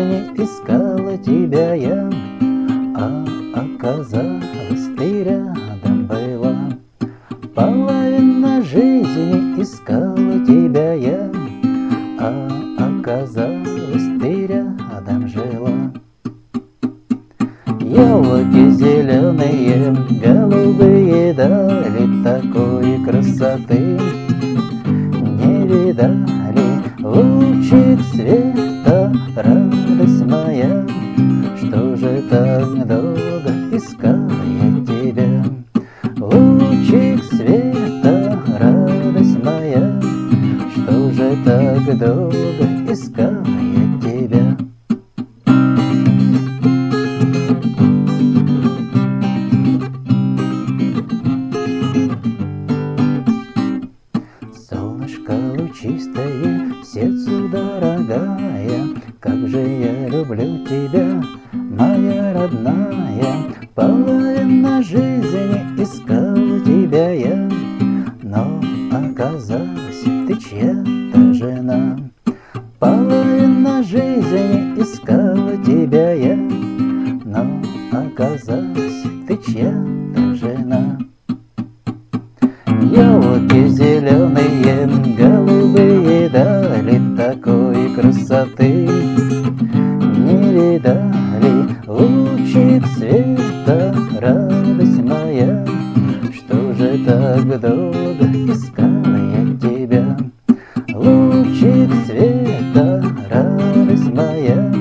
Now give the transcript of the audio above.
денег искала тебя я, А оказалось, ты рядом была. Половина жизни искала тебя я, А оказалось, ты рядом жила. Елки зеленые, голубые дали такой красоты не видать. Так долго искала я тебя? Лучик света, радость моя, Что же так долго искала я тебя? Солнышко лучистое, сердцу дорогая, Как же я люблю тебя, моя родная. Половина жизни искал тебя я, Но оказалось, ты чья-то жена. Половина жизни искала тебя я, Но оказалось, ты чья-то жена. Елки зеленые, голубые дали такой красоты. Не видали лучик света, радость моя, Что же так долго искала я тебя? Лучик света, радость моя,